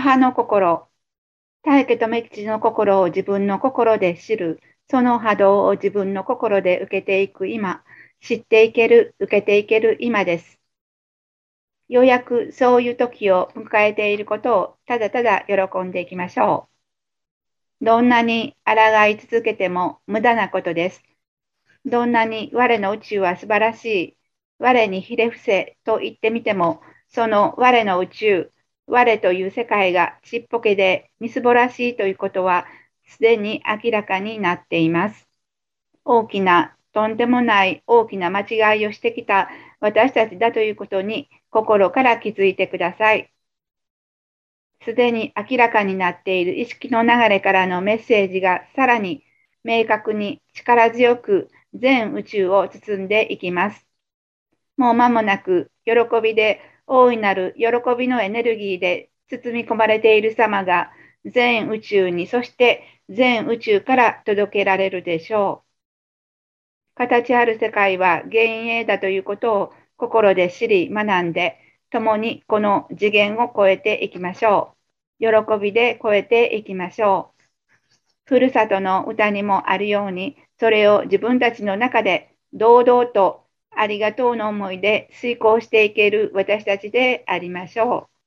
母の心、大家留吉の心を自分の心で知る、その波動を自分の心で受けていく今、知っていける、受けていける今です。ようやくそういう時を迎えていることをただただ喜んでいきましょう。どんなに抗い続けても無駄なことです。どんなに我の宇宙は素晴らしい、我にひれ伏せと言ってみても、その我の宇宙、我という世界がちっぽけでみすぼらしいということはすでに明らかになっています。大きな、とんでもない大きな間違いをしてきた私たちだということに心から気づいてください。すでに明らかになっている意識の流れからのメッセージがさらに明確に力強く全宇宙を包んでいきます。もう間もなく喜びで大いなる喜びのエネルギーで包み込まれている様が全宇宙に、そして全宇宙から届けられるでしょう。形ある世界は幻影だということを心で知り学んで、共にこの次元を超えていきましょう。喜びで超えていきましょう。ふるさとの歌にもあるように、それを自分たちの中で堂々とありがとうの思いで遂行していける私たちでありましょう。